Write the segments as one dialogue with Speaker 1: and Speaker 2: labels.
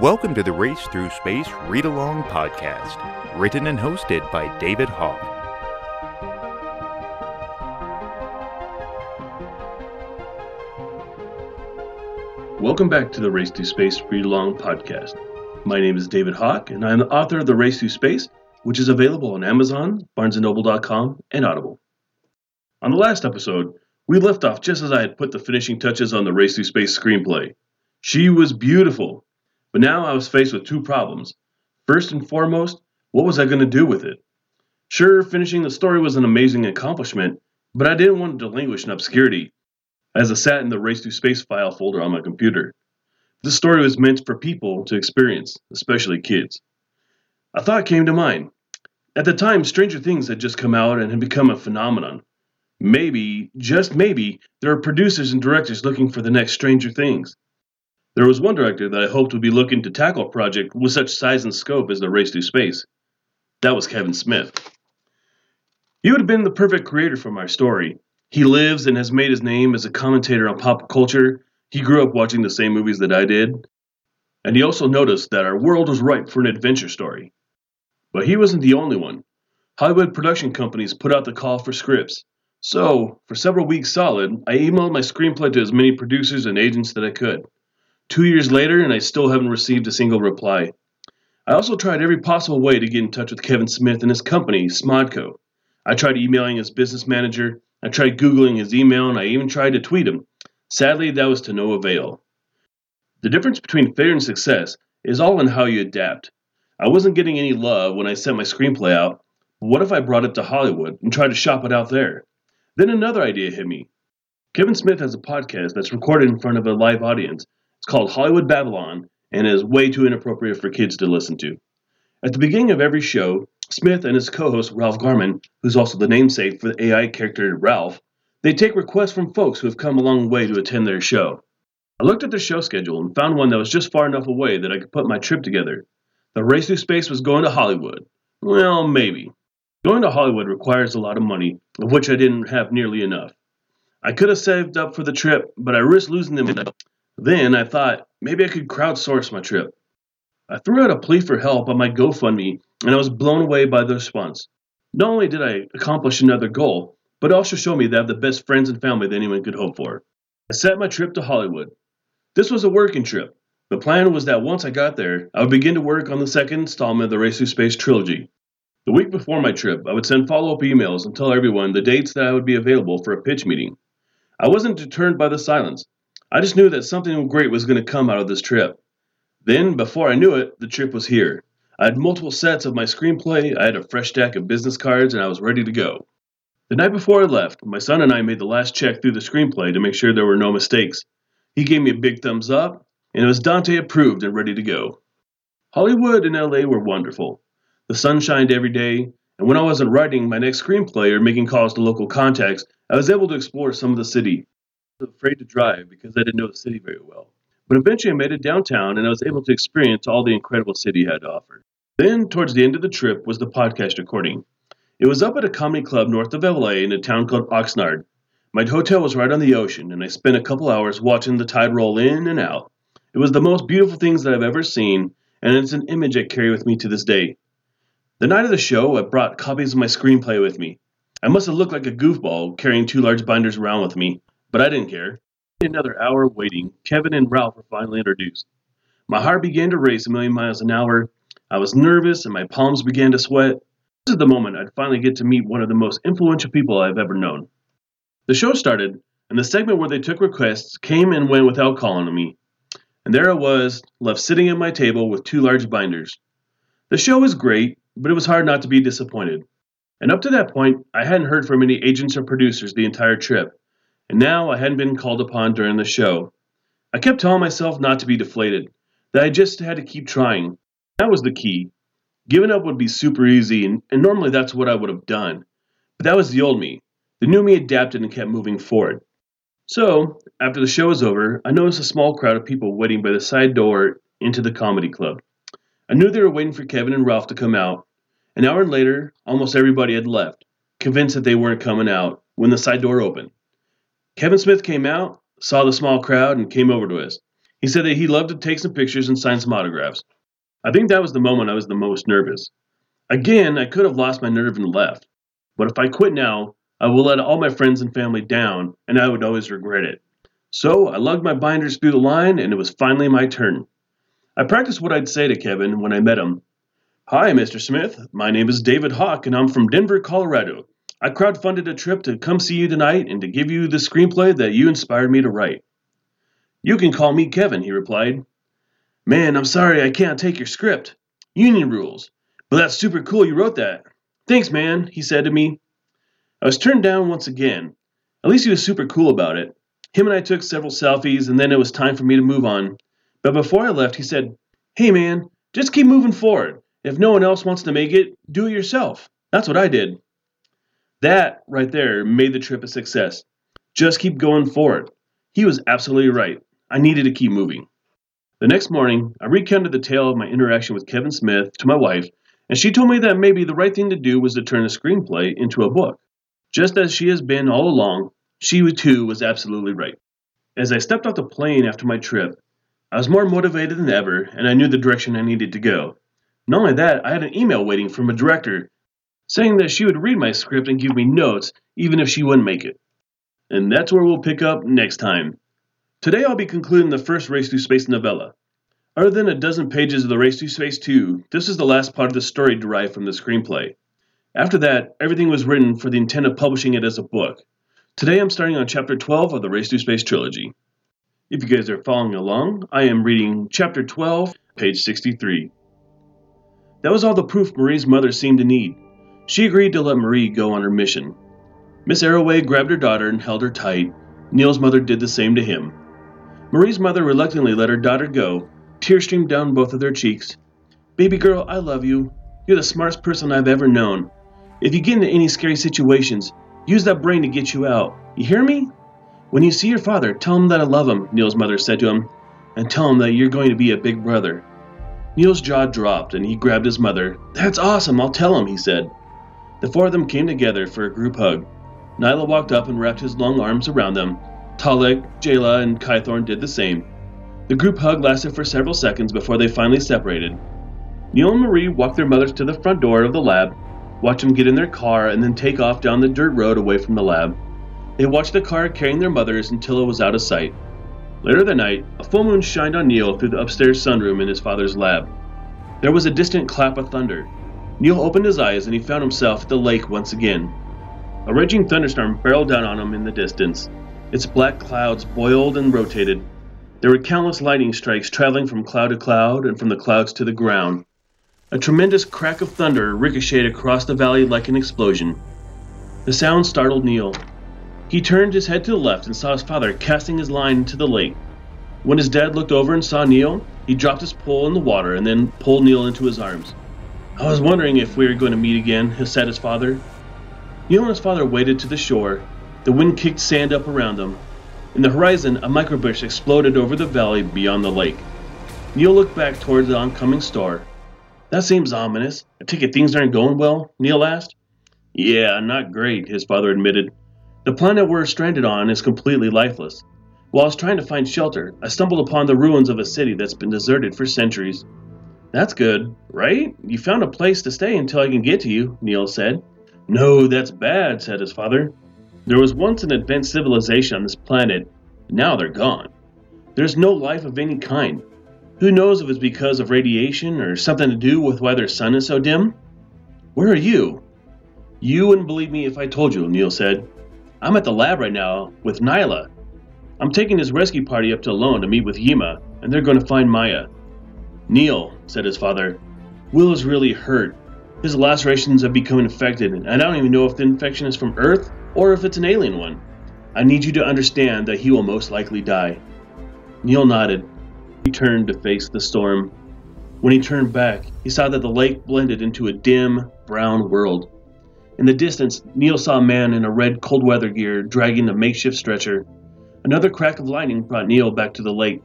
Speaker 1: Welcome to the Race Through Space Read Along podcast, written and hosted by David Hawk.
Speaker 2: Welcome back to the Race Through Space Read Along podcast. My name is David Hawk, and I'm the author of The Race Through Space, which is available on Amazon, BarnesandNoble.com, and Audible. On the last episode, we left off just as I had put the finishing touches on the Race Through Space screenplay. She was beautiful, but now I was faced with two problems. First and foremost, what was I going to do with it? Sure, finishing the story was an amazing accomplishment, but I didn't want to languish in obscurity, as I sat in the Race Through Space file folder on my computer. This story was meant for people to experience, especially kids. A thought came to mind. At the time, Stranger Things had just come out and had become a phenomenon. Maybe, just maybe, there are producers and directors looking for the next Stranger Things. There was one director that I hoped would be looking to tackle a project with such size and scope as the Race Through Space. That was Kevin Smith. He would have been the perfect creator for my story. He lives and has made his name as a commentator on pop culture. He grew up watching the same movies that I did. And he also noticed that our world was ripe for an adventure story. But he wasn't the only one. Hollywood production companies put out the call for scripts. So, for several weeks solid, I emailed my screenplay to as many producers and agents that I could. Two years later, and I still haven't received a single reply. I also tried every possible way to get in touch with Kevin Smith and his company, Smodco. I tried emailing his business manager, I tried Googling his email, and I even tried to tweet him. Sadly, that was to no avail. The difference between failure and success is all in how you adapt. I wasn't getting any love when I sent my screenplay out. But what if I brought it to Hollywood and tried to shop it out there? Then another idea hit me. Kevin Smith has a podcast that's recorded in front of a live audience it's called Hollywood Babble-On and is way too inappropriate for kids to listen to. At the beginning of every show, Smith and his co-host Ralph Garman, who's also the namesake for the AI character Ralph, they take requests from folks who have come a long way to attend their show. I looked at their show schedule and found one that was just far enough away that I could put my trip together. The race through space was going to Hollywood. Well, maybe. Going to Hollywood requires a lot of money, of which I didn't have nearly enough. I could have saved up for the trip, but I risked losing them then I thought maybe I could crowdsource my trip. I threw out a plea for help on my GoFundMe, and I was blown away by the response. Not only did I accomplish another goal, but also showed me that I have the best friends and family that anyone could hope for. I set my trip to Hollywood. This was a working trip. The plan was that once I got there, I would begin to work on the second installment of the Race Through Space trilogy. The week before my trip, I would send follow up emails and tell everyone the dates that I would be available for a pitch meeting. I wasn't deterred by the silence. I just knew that something great was going to come out of this trip. Then, before I knew it, the trip was here. I had multiple sets of my screenplay, I had a fresh stack of business cards, and I was ready to go. The night before I left, my son and I made the last check through the screenplay to make sure there were no mistakes. He gave me a big thumbs up, and it was Dante approved and ready to go. Hollywood and LA were wonderful. The sun shined every day, and when I wasn't writing my next screenplay or making calls to local contacts, I was able to explore some of the city, I was afraid to drive because I didn't know the city very well. But eventually I made it downtown and I was able to experience all the incredible city had to offer. Then, towards the end of the trip, was the podcast recording. It was up at a comedy club north of LA in a town called Oxnard. My hotel was right on the ocean, and I spent a couple hours watching the tide roll in and out. It was the most beautiful things that I've ever seen, and it's an image I carry with me to this day. The night of the show, I brought copies of my screenplay with me. I must have looked like a goofball carrying two large binders around with me, but I didn't care. Another hour of waiting, Kevin and Ralph were finally introduced. My heart began to race a million miles an hour. I was nervous and my palms began to sweat. This is the moment I'd finally get to meet one of the most influential people I've ever known. The show started, and the segment where they took requests came and went without calling on me. And there I was, left sitting at my table with two large binders. The show was great, but it was hard not to be disappointed. And up to that point, I hadn't heard from any agents or producers the entire trip and now I hadn't been called upon during the show. I kept telling myself not to be deflated, that I just had to keep trying. That was the key. Giving up would be super easy, and, and normally that's what I would have done. But that was the old me. The new me adapted and kept moving forward. So, after the show was over, I noticed a small crowd of people waiting by the side door into the comedy club. I knew they were waiting for Kevin and Ralph to come out. An hour later, almost everybody had left, convinced that they weren't coming out, when the side door opened. Kevin Smith came out, saw the small crowd, and came over to us. He said that he loved to take some pictures and sign some autographs. I think that was the moment I was the most nervous. Again, I could have lost my nerve and left. But if I quit now, I will let all my friends and family down, and I would always regret it. So I lugged my binders through the line, and it was finally my turn. I practiced what I'd say to Kevin when I met him. Hi, Mr. Smith. My name is David Hawk, and I'm from Denver, Colorado. I crowdfunded a trip to come see you tonight and to give you the screenplay that you inspired me to write. You can call me Kevin, he replied. Man, I'm sorry I can't take your script. Union rules. But that's super cool you wrote that. Thanks, man, he said to me. I was turned down once again. At least he was super cool about it. Him and I took several selfies, and then it was time for me to move on. But before I left, he said, Hey, man, just keep moving forward. If no one else wants to make it, do it yourself. That's what I did. That, right there, made the trip a success. Just keep going forward. He was absolutely right. I needed to keep moving. The next morning, I recounted the tale of my interaction with Kevin Smith to my wife, and she told me that maybe the right thing to do was to turn a screenplay into a book. Just as she has been all along, she too was absolutely right. As I stepped off the plane after my trip, I was more motivated than ever, and I knew the direction I needed to go. Not only that, I had an email waiting from a director saying that she would read my script and give me notes, even if she wouldn't make it. And that's where we'll pick up next time. Today I'll be concluding the first Race Through Space novella. Other than a dozen pages of the Race Through Space 2, this is the last part of the story derived from the screenplay. After that, everything was written for the intent of publishing it as a book. Today I'm starting on chapter 12 of the Race Through Space trilogy. If you guys are following along, I am reading chapter 12, page 63. That was all the proof Marie's mother seemed to need. She agreed to let Marie go on her mission. Miss Arroway grabbed her daughter and held her tight. Neil's mother did the same to him. Marie's mother reluctantly let her daughter go. Tears streamed down both of their cheeks. Baby girl, I love you. You're the smartest person I've ever known. If you get into any scary situations, use that brain to get you out. You hear me? When you see your father, tell him that I love him, Neil's mother said to him, and tell him that you're going to be a big brother. Neil's jaw dropped and he grabbed his mother. That's awesome, I'll tell him, he said. The four of them came together for a group hug. Nyla walked up and wrapped his long arms around them. Talek, Jayla, and Kythorn did the same. The group hug lasted for several seconds before they finally separated. Neil and Marie walked their mothers to the front door of the lab, watched them get in their car, and then take off down the dirt road away from the lab. They watched the car carrying their mothers until it was out of sight. Later that night, a full moon shined on Neil through the upstairs sunroom in his father's lab. There was a distant clap of thunder. Neil opened his eyes and he found himself at the lake once again. A raging thunderstorm barreled down on him in the distance. Its black clouds boiled and rotated. There were countless lightning strikes traveling from cloud to cloud and from the clouds to the ground. A tremendous crack of thunder ricocheted across the valley like an explosion. The sound startled Neil. He turned his head to the left and saw his father casting his line into the lake. When his dad looked over and saw Neil, he dropped his pole in the water and then pulled Neil into his arms. I was wondering if we were going to meet again, said his father. Neil and his father waded to the shore. The wind kicked sand up around them. In the horizon, a microburst exploded over the valley beyond the lake. Neil looked back towards the oncoming star. That seems ominous. I take it things aren't going well? Neil asked. Yeah, not great, his father admitted. The planet we're stranded on is completely lifeless. While I was trying to find shelter, I stumbled upon the ruins of a city that's been deserted for centuries. That's good, right? You found a place to stay until I can get to you, Neil said. No, that's bad, said his father. There was once an advanced civilization on this planet, now they're gone. There's no life of any kind. Who knows if it's because of radiation or something to do with why their sun is so dim? Where are you? You wouldn't believe me if I told you, Neil said. I'm at the lab right now with Nyla. I'm taking this rescue party up to Alone to meet with Yima, and they're going to find Maya. Neil, said his father, Will is really hurt. His lacerations have become infected, and I don't even know if the infection is from Earth or if it's an alien one. I need you to understand that he will most likely die. Neil nodded. He turned to face the storm. When he turned back, he saw that the lake blended into a dim, brown world. In the distance, Neil saw a man in a red cold weather gear dragging a makeshift stretcher. Another crack of lightning brought Neil back to the lake.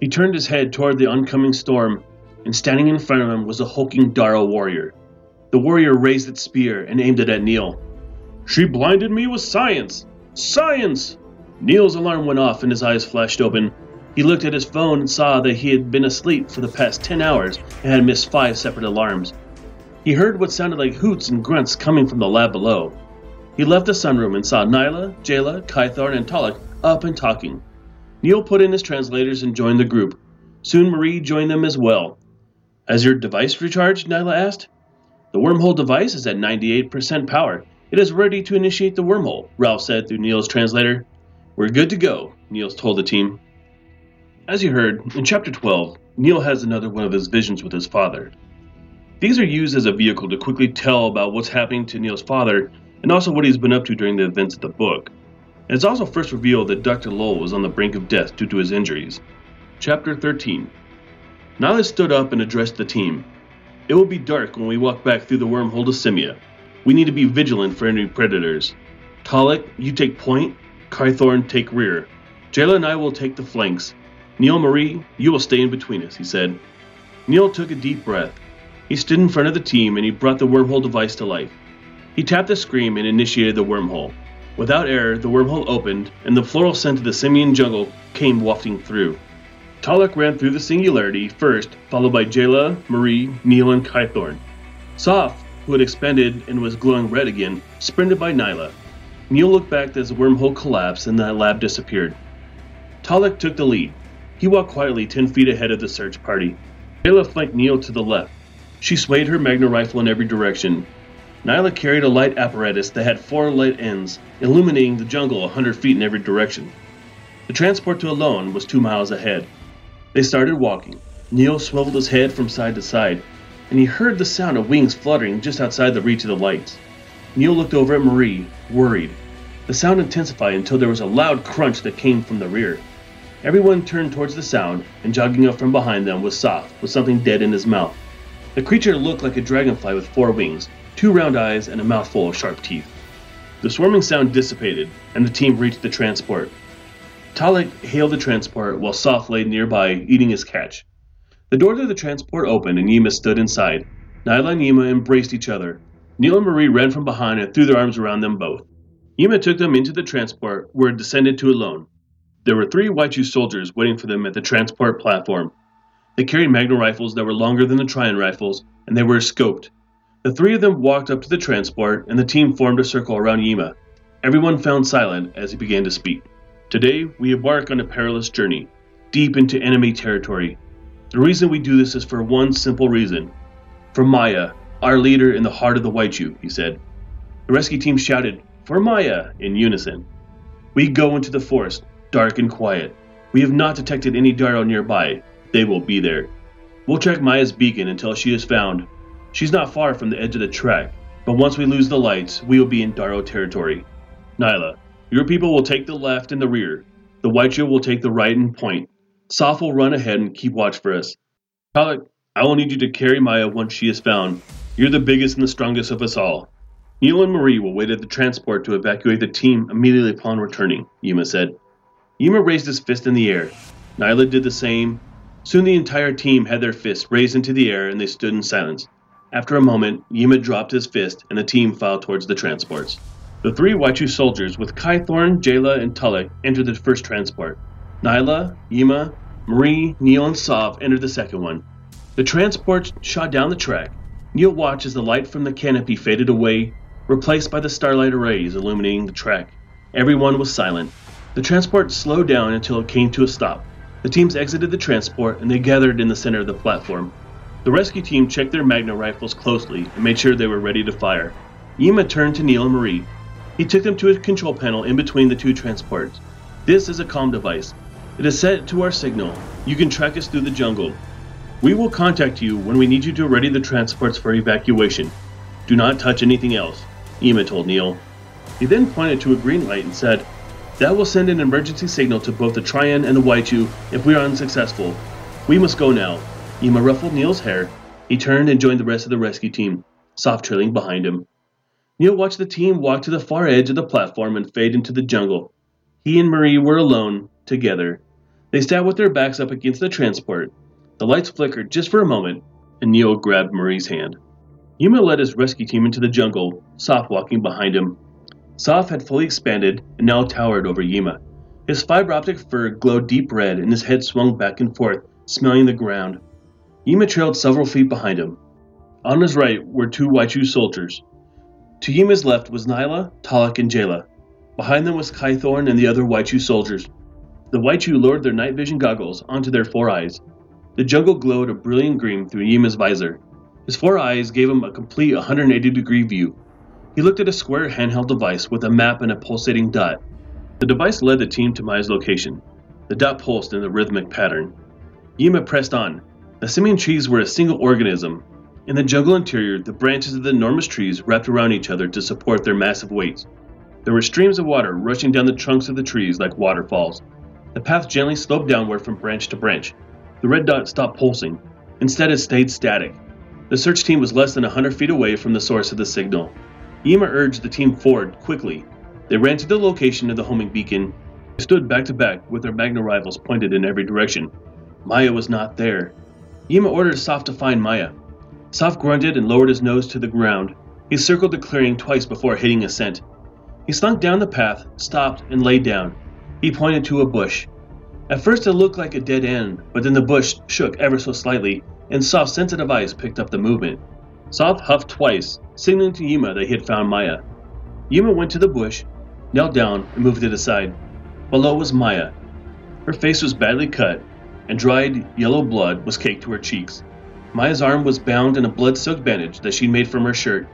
Speaker 2: He turned his head toward the oncoming storm, and standing in front of him was a hulking Dara warrior. The warrior raised its spear and aimed it at Neil. She blinded me with science! Science! Neil's alarm went off and his eyes flashed open. He looked at his phone and saw that he had been asleep for the past 10 hours and had missed five separate alarms. He heard what sounded like hoots and grunts coming from the lab below. He left the sunroom and saw Nyla, Jayla, Kythorn, and Talik up and talking. Neil put in his translators and joined the group. Soon Marie joined them as well. Has your device recharged? Nyla asked. The wormhole device is at 98% power. It is ready to initiate the wormhole, Ralph said through Neil's translator. We're good to go, Neil told the team. As you heard, in Chapter 12, Neil has another one of his visions with his father. These are used as a vehicle to quickly tell about what's happening to Neil's father and also what he's been up to during the events of the book. It's also first revealed that Dr. Lowell was on the brink of death due to his injuries. Chapter 13 Nyla stood up and addressed the team. It will be dark when we walk back through the wormhole to Simia. We need to be vigilant for any predators. Talik, you take point. Kythorn, take rear. Jayla and I will take the flanks. Neil Marie, you will stay in between us, he said. Neil took a deep breath. He stood in front of the team and he brought the wormhole device to life. He tapped the screen and initiated the wormhole. Without error, the wormhole opened, and the floral scent of the simian jungle came wafting through. Talik ran through the singularity first, followed by Jayla, Marie, Neil, and Kythorn. Soph, who had expanded and was glowing red again, sprinted by Nyla. Neil looked back as the wormhole collapsed and the lab disappeared. Talik took the lead. He walked quietly ten feet ahead of the search party. Jayla flanked Neil to the left. She swayed her magna rifle in every direction, Nyla carried a light apparatus that had four light ends, illuminating the jungle a hundred feet in every direction. The transport to Alone was two miles ahead. They started walking. Neil swiveled his head from side to side, and he heard the sound of wings fluttering just outside the reach of the lights. Neil looked over at Marie, worried. The sound intensified until there was a loud crunch that came from the rear. Everyone turned towards the sound, and jogging up from behind them was Soph, with something dead in his mouth. The creature looked like a dragonfly with four wings, two round eyes, and a mouthful of sharp teeth. The swarming sound dissipated, and the team reached the transport. Talik hailed the transport while Soph lay nearby eating his catch. The door to the transport opened and Yima stood inside. Nyla and Yima embraced each other. Neil and Marie ran from behind and threw their arms around them both. Yima took them into the transport, where it descended to Alone. There were three Waichu soldiers waiting for them at the transport platform. They carried Magnum rifles that were longer than the Trion rifles, and they were scoped. The three of them walked up to the transport, and the team formed a circle around Yima. Everyone found silent as he began to speak. Today, we embark on a perilous journey, deep into enemy territory. The reason we do this is for one simple reason. For Maya, our leader in the heart of the Waichu, he said. The rescue team shouted, For Maya, in unison. We go into the forest, dark and quiet. We have not detected any Daro nearby. They will be there. We'll track Maya's beacon until she is found, She's not far from the edge of the track, but once we lose the lights, we will be in Daro territory. Nyla, your people will take the left and the rear. The Waichu will take the right and point. Soph will run ahead and keep watch for us. Talik, I will need you to carry Maya once she is found. You're the biggest and the strongest of us all. Neil and Marie will wait at the transport to evacuate the team immediately upon returning, Yima said. Yima raised his fist in the air. Nyla did the same. Soon the entire team had their fists raised into the air and they stood in silence. After a moment, Yima dropped his fist and the team filed towards the transports. The three Waichu soldiers with Kythorn, Jayla, and Talik entered the first transport. Nyla, Yima, Marie, Neil, and Soph entered the second one. The transport shot down the track. Neil watched as the light from the canopy faded away, replaced by the starlight arrays illuminating the track. Everyone was silent. The transport slowed down until it came to a stop. The teams exited the transport and they gathered in the center of the platform. The rescue team checked their Magna rifles closely and made sure they were ready to fire. Yima turned to Neil and Marie. He took them to a control panel in between the two transports. This is a comm device. It is set to our signal. You can track us through the jungle. We will contact you when we need you to ready the transports for evacuation. Do not touch anything else, Yima told Neil. He then pointed to a green light and said, That will send an emergency signal to both the Trion and the Waichu if we are unsuccessful. We must go now. Yima ruffled Neil's hair. He turned and joined the rest of the rescue team, Soph trailing behind him. Neil watched the team walk to the far edge of the platform and fade into the jungle. He and Marie were alone, together. They sat with their backs up against the transport. The lights flickered just for a moment, and Neil grabbed Marie's hand. Yima led his rescue team into the jungle, Soph walking behind him. Soph had fully expanded and now towered over Yima. His fiber optic fur glowed deep red and his head swung back and forth, smelling the ground. Yima trailed several feet behind him. On his right were two Waichu soldiers. To Yima's left was Nyla, Talak, and Jayla. Behind them was Kythorn and the other Waichu soldiers. The Waichu lowered their night vision goggles onto their four eyes. The jungle glowed a brilliant green through Yima's visor. His four eyes gave him a complete 180 degree view. He looked at a square handheld device with a map and a pulsating dot. The device led the team to Maya's location. The dot pulsed in a rhythmic pattern. Yima pressed on. The simian trees were a single organism. In the jungle interior, the branches of the enormous trees wrapped around each other to support their massive weights. There were streams of water rushing down the trunks of the trees like waterfalls. The path gently sloped downward from branch to branch. The red dot stopped pulsing. Instead, it stayed static. The search team was less than a 100 feet away from the source of the signal. Yima urged the team forward quickly. They ran to the location of the homing beacon. They stood back to back with their magna rifles pointed in every direction. Maya was not there. Yima ordered Soph to find Maya. Soph grunted and lowered his nose to the ground. He circled the clearing twice before hitting a scent. He slunk down the path, stopped, and lay down. He pointed to a bush. At first it looked like a dead end, but then the bush shook ever so slightly, and Soph's sensitive eyes picked up the movement. Soph huffed twice, signaling to Yima that he had found Maya. Yima went to the bush, knelt down, and moved it aside. Below was Maya. Her face was badly cut, and dried yellow blood was caked to her cheeks. Maya's arm was bound in a blood soaked bandage that she'd made from her shirt.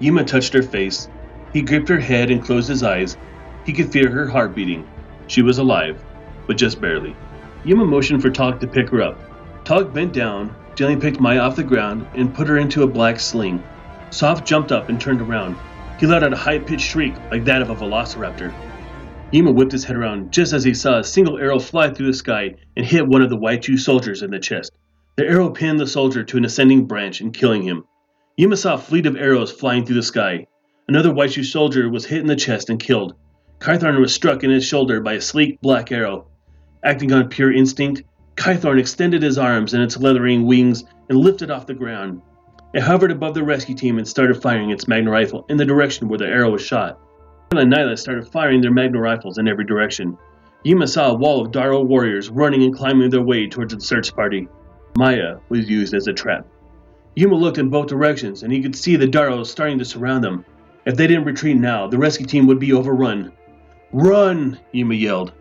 Speaker 2: Yima touched her face. He gripped her head and closed his eyes. He could feel her heart beating. She was alive, but just barely. Yima motioned for Talk to pick her up. Talk bent down, gently picked Maya off the ground, and put her into a black sling. Soph jumped up and turned around. He let out a high pitched shriek like that of a velociraptor. Yima whipped his head around just as he saw a single arrow fly through the sky and hit one of the Waichu soldiers in the chest. The arrow pinned the soldier to an ascending branch and killing him. Yima saw a fleet of arrows flying through the sky. Another Waichu soldier was hit in the chest and killed. Kythorn was struck in his shoulder by a sleek black arrow. Acting on pure instinct, Kythorn extended his arms and its leathering wings and lifted off the ground. It hovered above the rescue team and started firing its magna rifle in the direction where the arrow was shot. Nyla and Nyla started firing their magna rifles in every direction. Yima saw a wall of Daro warriors running and climbing their way towards the search party. Maya was used as a trap. Yuma looked in both directions and he could see the Daros starting to surround them. If they didn't retreat now, the rescue team would be overrun. Run! Yuma yelled.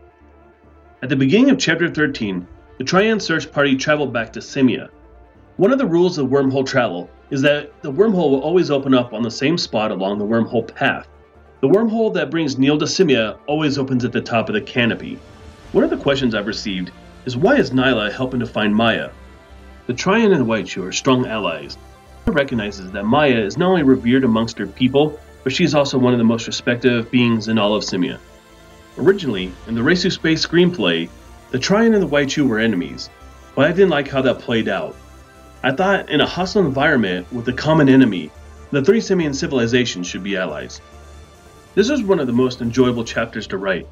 Speaker 2: At the beginning of chapter 13, the Trian search party traveled back to Simia. One of the rules of wormhole travel is that the wormhole will always open up on the same spot along the wormhole path. The wormhole that brings Neil to Simia always opens at the top of the canopy. One of the questions I've received is why is Nyla helping to find Maya? The Trian and the Waichu are strong allies. It recognizes that Maya is not only revered amongst her people, but she is also one of the most respected beings in all of Simia. Originally, in the to Space screenplay, the Trian and the Waichu were enemies, but I didn't like how that played out. I thought in a hostile environment with a common enemy, the three simian civilizations should be allies. This was one of the most enjoyable chapters to write.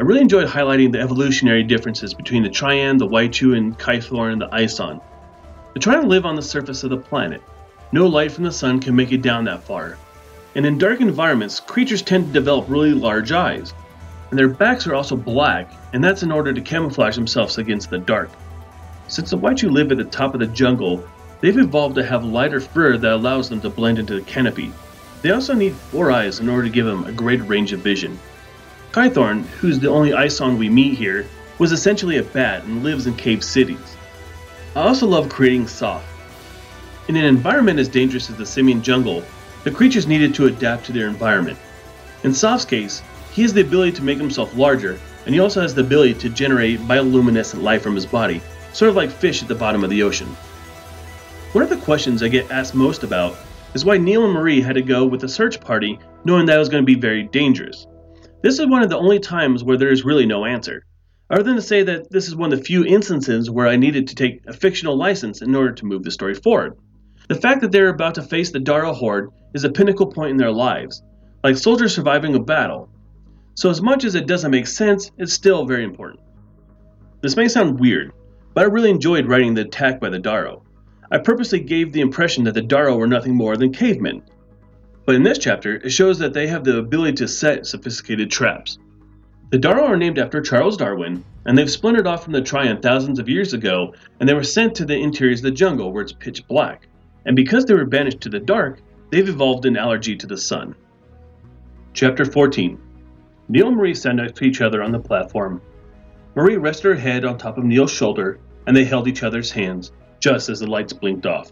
Speaker 2: I really enjoyed highlighting the evolutionary differences between the Trian, the Waichu, and Kythorn and the Ison. The Trian live on the surface of the planet. No light from the sun can make it down that far. And in dark environments, creatures tend to develop really large eyes, and their backs are also black, and that's in order to camouflage themselves against the dark. Since the Waichu live at the top of the jungle, they've evolved to have lighter fur that allows them to blend into the canopy. They also need four eyes in order to give them a great range of vision. Kythorn, who's the only Ison we meet here, was essentially a bat and lives in cave cities. I also love creating Soph. In an environment as dangerous as the Simian jungle, the creatures needed to adapt to their environment. In Soph's case, he has the ability to make himself larger, and he also has the ability to generate bioluminescent light from his body, sort of like fish at the bottom of the ocean. One of the questions I get asked most about is why Neil and Marie had to go with the search party knowing that it was going to be very dangerous. This is one of the only times where there is really no answer, other than to say that this is one of the few instances where I needed to take a fictional license in order to move the story forward. The fact that they're about to face the Daro Horde is a pinnacle point in their lives, like soldiers surviving a battle, so, as much as it doesn't make sense, it's still very important. This may sound weird, but I really enjoyed writing the attack by the Daro. I purposely gave the impression that the Daro were nothing more than cavemen. But in this chapter, it shows that they have the ability to set sophisticated traps. The Daro are named after Charles Darwin, and they've splintered off from the Trion thousands of years ago, and they were sent to the interiors of the jungle where it's pitch black. And because they were banished to the dark, they've evolved an allergy to the sun. Chapter 14 Neil and Marie sat next to each other on the platform. Marie rested her head on top of Neil's shoulder, and they held each other's hands, just as the lights blinked off.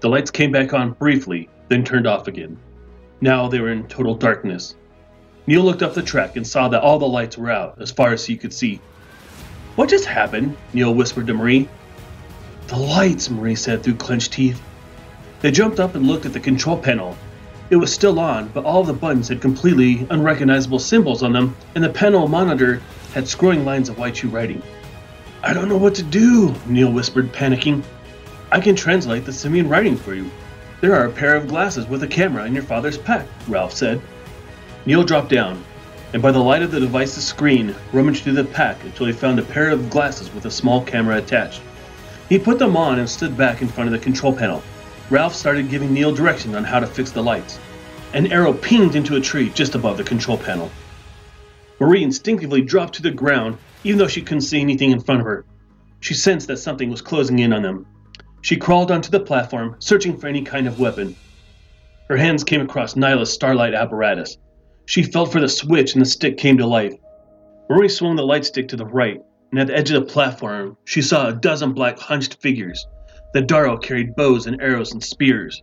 Speaker 2: The lights came back on briefly, then turned off again. Now they were in total darkness. Neil looked up the track and saw that all the lights were out, as far as he could see. What just happened? Neil whispered to Marie. The lights, Marie said through clenched teeth. They jumped up and looked at the control panel. It was still on, but all the buttons had completely unrecognizable symbols on them, and the panel monitor had scrolling lines of shoe writing. I don't know what to do, Neil whispered, panicking. I can translate the simian writing for you. There are a pair of glasses with a camera in your father's pack, Ralph said. Neil dropped down, and by the light of the device's screen, rummaged through the pack until he found a pair of glasses with a small camera attached. He put them on and stood back in front of the control panel. Ralph started giving Neil directions on how to fix the lights. An arrow pinged into a tree just above the control panel. Marie instinctively dropped to the ground, even though she couldn't see anything in front of her. She sensed that something was closing in on them. She crawled onto the platform, searching for any kind of weapon. Her hands came across Nyla's starlight apparatus. She felt for the switch and the stick came to life. Marie swung the light stick to the right, and at the edge of the platform, she saw a dozen black hunched figures. The Daro carried bows and arrows and spears.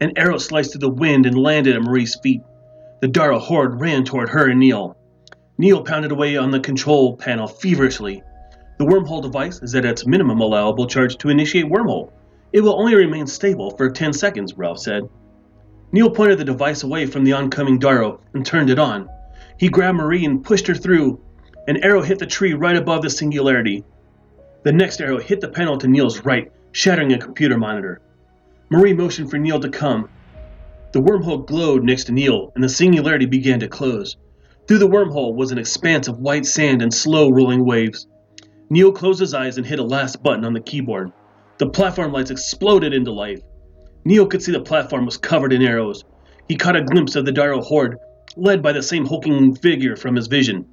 Speaker 2: An arrow sliced through the wind and landed at Marie's feet. The Daro horde ran toward her and Neil. Neil pounded away on the control panel feverishly. The wormhole device is at its minimum allowable charge to initiate wormhole. It will only remain stable for 10 seconds, Ralph said. Neil pointed the device away from the oncoming Daro and turned it on. He grabbed Marie and pushed her through. An arrow hit the tree right above the singularity. The next arrow hit the panel to Neil's right, shattering a computer monitor. Marie motioned for Neil to come. The wormhole glowed next to Neil, and the singularity began to close. Through the wormhole was an expanse of white sand and slow rolling waves. Neil closed his eyes and hit a last button on the keyboard. The platform lights exploded into life. Neil could see the platform was covered in arrows. He caught a glimpse of the Daro horde, led by the same hulking figure from his vision.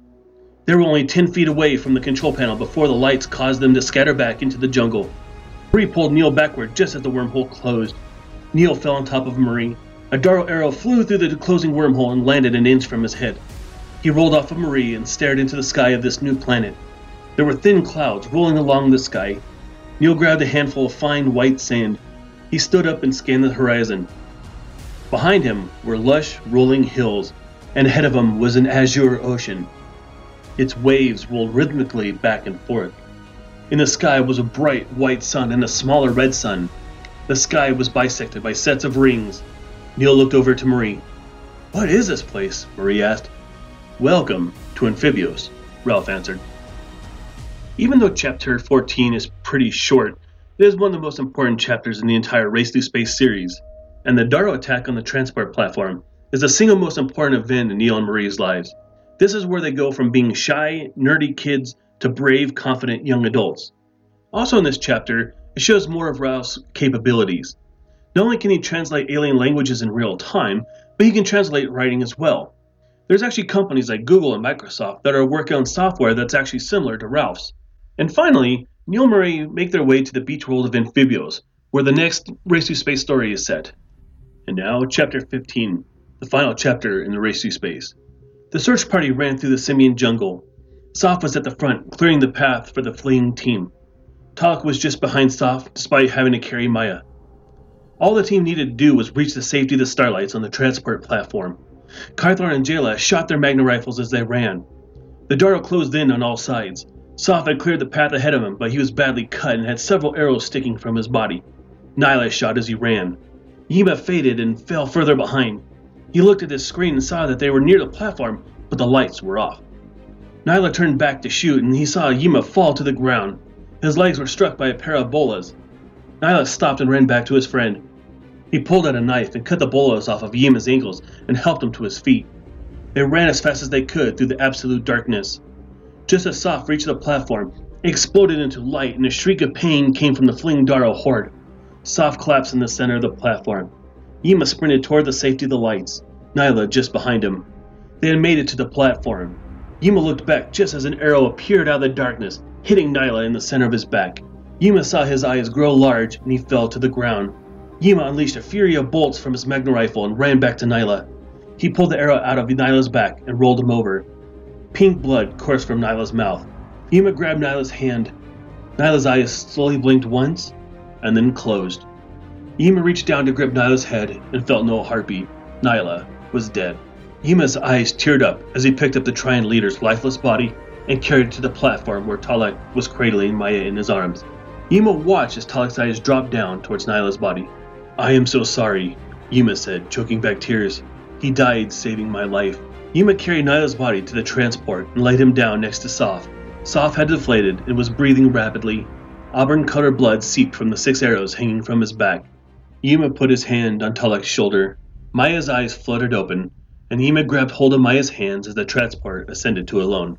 Speaker 2: They were only ten feet away from the control panel before the lights caused them to scatter back into the jungle. Marie pulled Neil backward just as the wormhole closed. Neil fell on top of Marie. A Daro arrow flew through the closing wormhole and landed an inch from his head. He rolled off of Marie and stared into the sky of this new planet. There were thin clouds rolling along the sky. Neil grabbed a handful of fine white sand. He stood up and scanned the horizon. Behind him were lush, rolling hills, and ahead of him was an azure ocean. Its waves rolled rhythmically back and forth. In the sky was a bright white sun and a smaller red sun. The sky was bisected by sets of rings. Neil looked over to Marie. What is this place? Marie asked. Welcome to Amphibios, Ralph answered. Even though chapter 14 is pretty short, it is one of the most important chapters in the entire Race Through Space series, and the Daro attack on the transport platform is the single most important event in Neil and Marie's lives. This is where they go from being shy, nerdy kids to brave, confident young adults. Also, in this chapter, it shows more of Ralph's capabilities. Not only can he translate alien languages in real time, but he can translate writing as well. There's actually companies like Google and Microsoft that are working on software that's actually similar to Ralph's. And finally, Neil Murray make their way to the beach world of Amphibios, where the next Race Through Space story is set. And now, Chapter 15, the final chapter in the Race Through Space. The search party ran through the simian jungle. Soph was at the front, clearing the path for the fleeing team. Talk was just behind Soph, despite having to carry Maya. All the team needed to do was reach the safety of the Starlights on the transport platform. Kythor and Jayla shot their Magna rifles as they ran. The Daro closed in on all sides. Soph had cleared the path ahead of him, but he was badly cut and had several arrows sticking from his body. Nyla shot as he ran. Yima faded and fell further behind. He looked at his screen and saw that they were near the platform, but the lights were off. Nyla turned back to shoot, and he saw Yima fall to the ground. His legs were struck by a pair of bolas. Nyla stopped and ran back to his friend. He pulled out a knife and cut the bolas off of Yima's ankles and helped him to his feet. They ran as fast as they could through the absolute darkness. Just as Soph reached the platform, it exploded into light and a shriek of pain came from the fleeing Daro horde. Soph collapsed in the center of the platform. Yima sprinted toward the safety of the lights, Nyla just behind him. They had made it to the platform. Yuma looked back just as an arrow appeared out of the darkness, hitting Nyla in the center of his back. Yuma saw his eyes grow large and he fell to the ground. Yuma unleashed a fury of bolts from his Magnum rifle and ran back to Nyla. He pulled the arrow out of Nyla's back and rolled him over. Pink blood coursed from Nyla's mouth. Yuma grabbed Nyla's hand. Nyla's eyes slowly blinked once and then closed. Yuma reached down to grip Nyla's head and felt no heartbeat. Nyla was dead. Yuma's eyes teared up as he picked up the Trian leader's lifeless body and carried it to the platform where Talek was cradling Maya in his arms. Yima watched as Talek's eyes dropped down towards Nyla's body. I am so sorry, Yima said, choking back tears. He died saving my life. Yima carried Nyla's body to the transport and laid him down next to Soph. Soph had deflated and was breathing rapidly. Auburn colored blood seeped from the six arrows hanging from his back. Yima put his hand on Talek's shoulder. Maya's eyes fluttered open, and Yuma grabbed hold of Maya's hands as the transport ascended to Alone.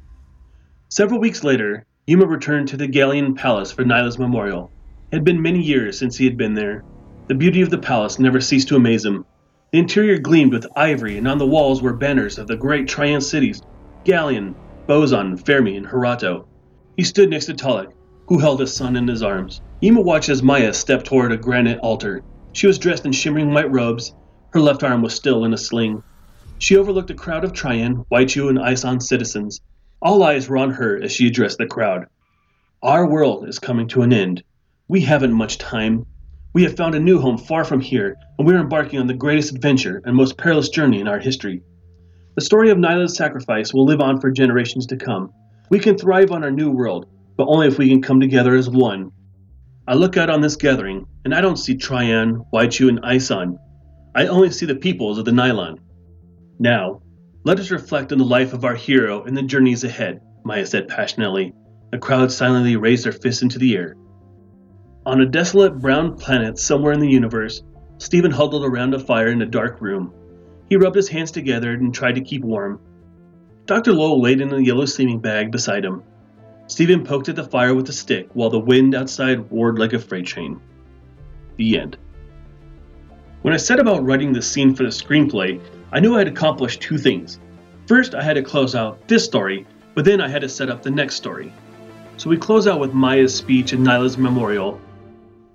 Speaker 2: Several weeks later, Yuma returned to the Gallian Palace for Nyla's memorial. It had been many years since he had been there. The beauty of the palace never ceased to amaze him. The interior gleamed with ivory, and on the walls were banners of the great Trian cities Gallian, Bozon, Fermi, and Herato. He stood next to Talek, who held his son in his arms. Yuma watched as Maya stepped toward a granite altar. She was dressed in shimmering white robes. Her left arm was still in a sling. She overlooked a crowd of Trian, Waichu, and Ison citizens. All eyes were on her as she addressed the crowd. Our world is coming to an end. We haven't much time. We have found a new home far from here, and we are embarking on the greatest adventure and most perilous journey in our history. The story of Nyla's sacrifice will live on for generations to come. We can thrive on our new world, but only if we can come together as one. I look out on this gathering, and I don't see Trian, Waichu, and Ison. I only see the peoples of the Nylon. Now, let us reflect on the life of our hero and the journeys ahead, Maya said passionately. The crowd silently raised their fists into the air. On a desolate brown planet somewhere in the universe, Stephen huddled around a fire in a dark room. He rubbed his hands together and tried to keep warm. Dr. Lowell laid in a yellow sleeping bag beside him. Stephen poked at the fire with a stick while the wind outside roared like a freight train. The end. When I set about writing the scene for the screenplay, I knew I had accomplished two things. First, I had to close out this story, but then I had to set up the next story. So we close out with Maya's speech and Nyla's memorial,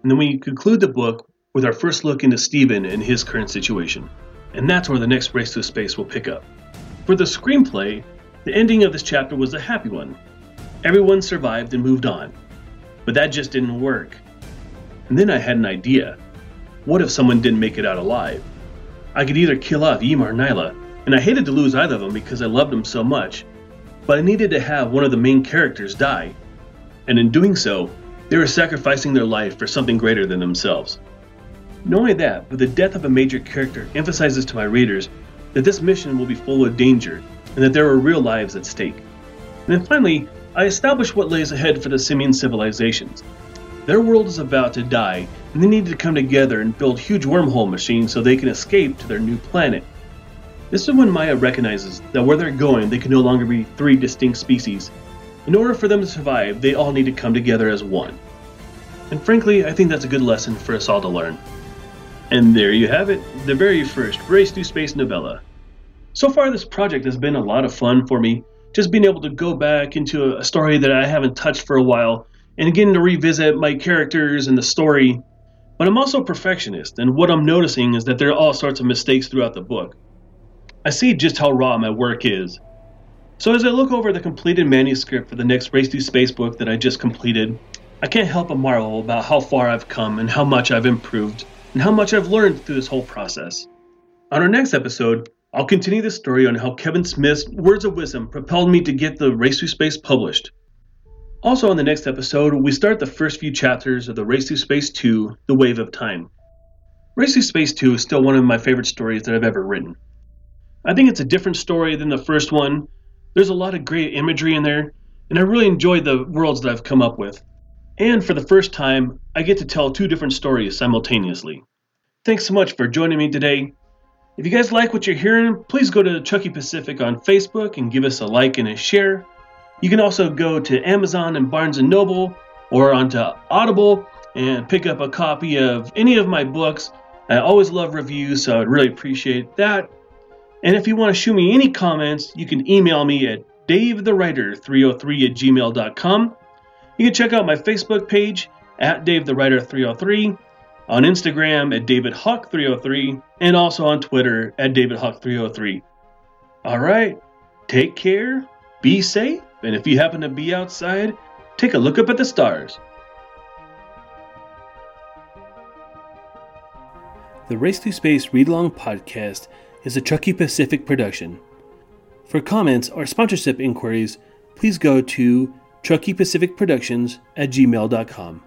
Speaker 2: and then we conclude the book with our first look into Stephen and his current situation. And that's where the next Race to Space will pick up. For the screenplay, the ending of this chapter was a happy one. Everyone survived and moved on. But that just didn't work. And then I had an idea. What if someone didn't make it out alive? I could either kill off Yuma or Nyla, and I hated to lose either of them because I loved them so much, but I needed to have one of the main characters die. And in doing so, they were sacrificing their life for something greater than themselves. Not only that, but the death of a major character emphasizes to my readers that this mission will be full of danger and that there are real lives at stake. And then finally, I establish what lays ahead for the simian civilizations. Their world is about to die, and they need to come together and build huge wormhole machines so they can escape to their new planet. This is when Maya recognizes that where they're going, they can no longer be three distinct species. In order for them to survive, they all need to come together as one. And frankly, I think that's a good lesson for us all to learn. And there you have it, the very first Race to Space novella. So far, this project has been a lot of fun for me, just being able to go back into a story that I haven't touched for a while and getting to revisit my characters and the story. But I'm also a perfectionist, and what I'm noticing is that there are all sorts of mistakes throughout the book. I see just how raw my work is. So as I look over the completed manuscript for the next Race to Space book that I just completed, I can't help but marvel about how far I've come and how much I've improved and how much I've learned through this whole process. On our next episode, I'll continue the story on how Kevin Smith's words of wisdom propelled me to get the Race to Space published. Also, on the next episode, we start the first few chapters of the Race to Space 2 The Wave of Time. Race to Space 2 is still one of my favorite stories that I've ever written. I think it's a different story than the first one. There's a lot of great imagery in there, and I really enjoy the worlds that I've come up with. And for the first time, I get to tell two different stories simultaneously. Thanks so much for joining me today. If you guys like what you're hearing, please go to Chucky Pacific on Facebook and give us a like and a share. You can also go to Amazon and Barnes and Noble or onto Audible and pick up a copy of any of my books. I always love reviews, so I'd really appreciate that. And if you want to shoot me any comments, you can email me at davethewriter303 at gmail.com. You can check out my Facebook page at davethewriter303, on Instagram at davidhawk303, and also on Twitter at davidhawk303. All right, take care, be safe, and if you happen to be outside, take a look up at the stars.
Speaker 3: The Race to Space Read Along podcast is a Truckee Pacific production. For comments or sponsorship inquiries, please go to truckeepacificproductions at gmail.com.